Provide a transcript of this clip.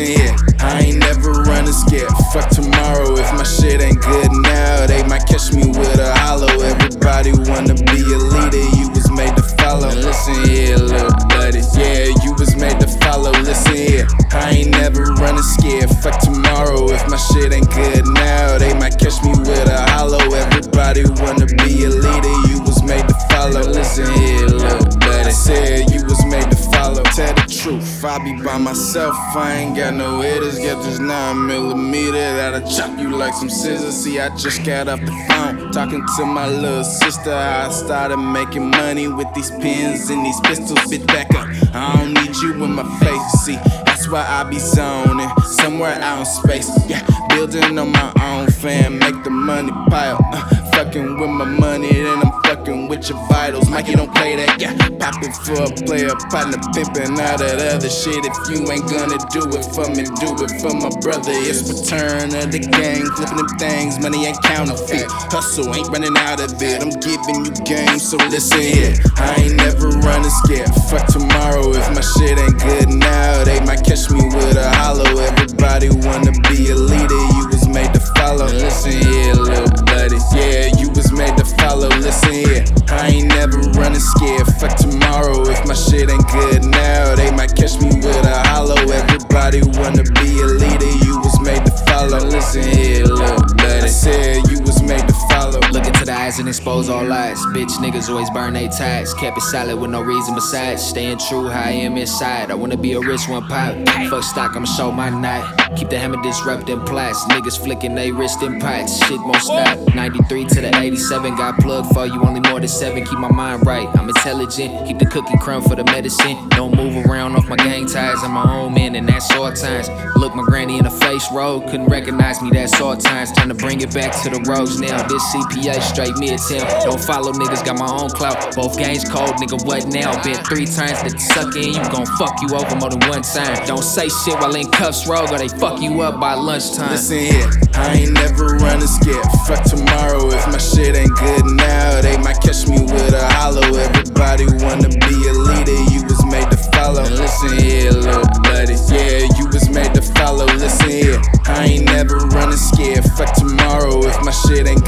in here. I ain't never running scared. Fuck tomorrow if my shit ain't good now. They might catch me with a hollow. Everybody wanna be a leader, you was made to follow. Now listen here, little buddy. Yeah, you was made to follow. Listen here. I ain't never running scared. Fuck tomorrow if my shit ain't good now. They might catch me with a hollow. Everybody wanna be a leader, you was made to follow. Now listen here, little truth, I be by myself. I ain't got no hitters. Got this nine millimeter that'll chop you like some scissors. See, I just got off the phone talking to my little sister. I started making money with these pins and these pistols. Bitch, back up. I don't need you in my face. See, that's why I be zoning somewhere out in space. Yeah, building on my own fan, make the money pile. Uh, fucking with my money, then I'm fucking with your vitals. Mikey don't play that, yeah. Popping for a player, partner pimping all that other shit. If you ain't gonna do it for me, do it for my brother. It's return of the gang, flipping them things, money ain't counterfeit. Hustle ain't running out of it. I'm giving you game, so listen here. I ain't never running scared. Fuck tomorrow if my shit ain't good now. They might catch me with a hollow. Everybody wanna be a leader, you was made to follow. Listen here, little buddy. Yeah, you was made to follow. Listen here, I ain't never running scared. Fuck tomorrow if my shit ain't good now. They might catch me with a hollow. Everybody wanna be and expose all lies. Bitch niggas always burn they ties. Kept it solid with no reason besides. Staying true how I am inside. I wanna be a rich one pop. Fuck stock, I'ma show my knot. Keep the hammer disrupting plots. Niggas flicking they wrist in pots. Shit won't stop. 93 to the 87. Got plugged for you, only more than seven. Keep my mind right. I'm intelligent. Keep the cookie crumb for the medicine. Don't move around off my gang ties. I'm my own man, and that's all times. Look my granny in the face, road. Couldn't recognize me, that's all times. Time to bring it back to the roads now. This CPA straight Don't follow niggas, got my own clout. Both games cold, nigga, what now? Been three times that suck in, you gon' fuck you over more than one time. Don't say shit while in cuffs, rogue, or they fuck you up by lunchtime. Listen here, I ain't never running scared. Fuck tomorrow if my shit ain't good now. They might catch me with a hollow. Everybody wanna be a leader, you was made to follow. And listen here, little buddy. Yeah, you was made to follow. Listen here, I ain't never running scared. Fuck tomorrow if my shit ain't good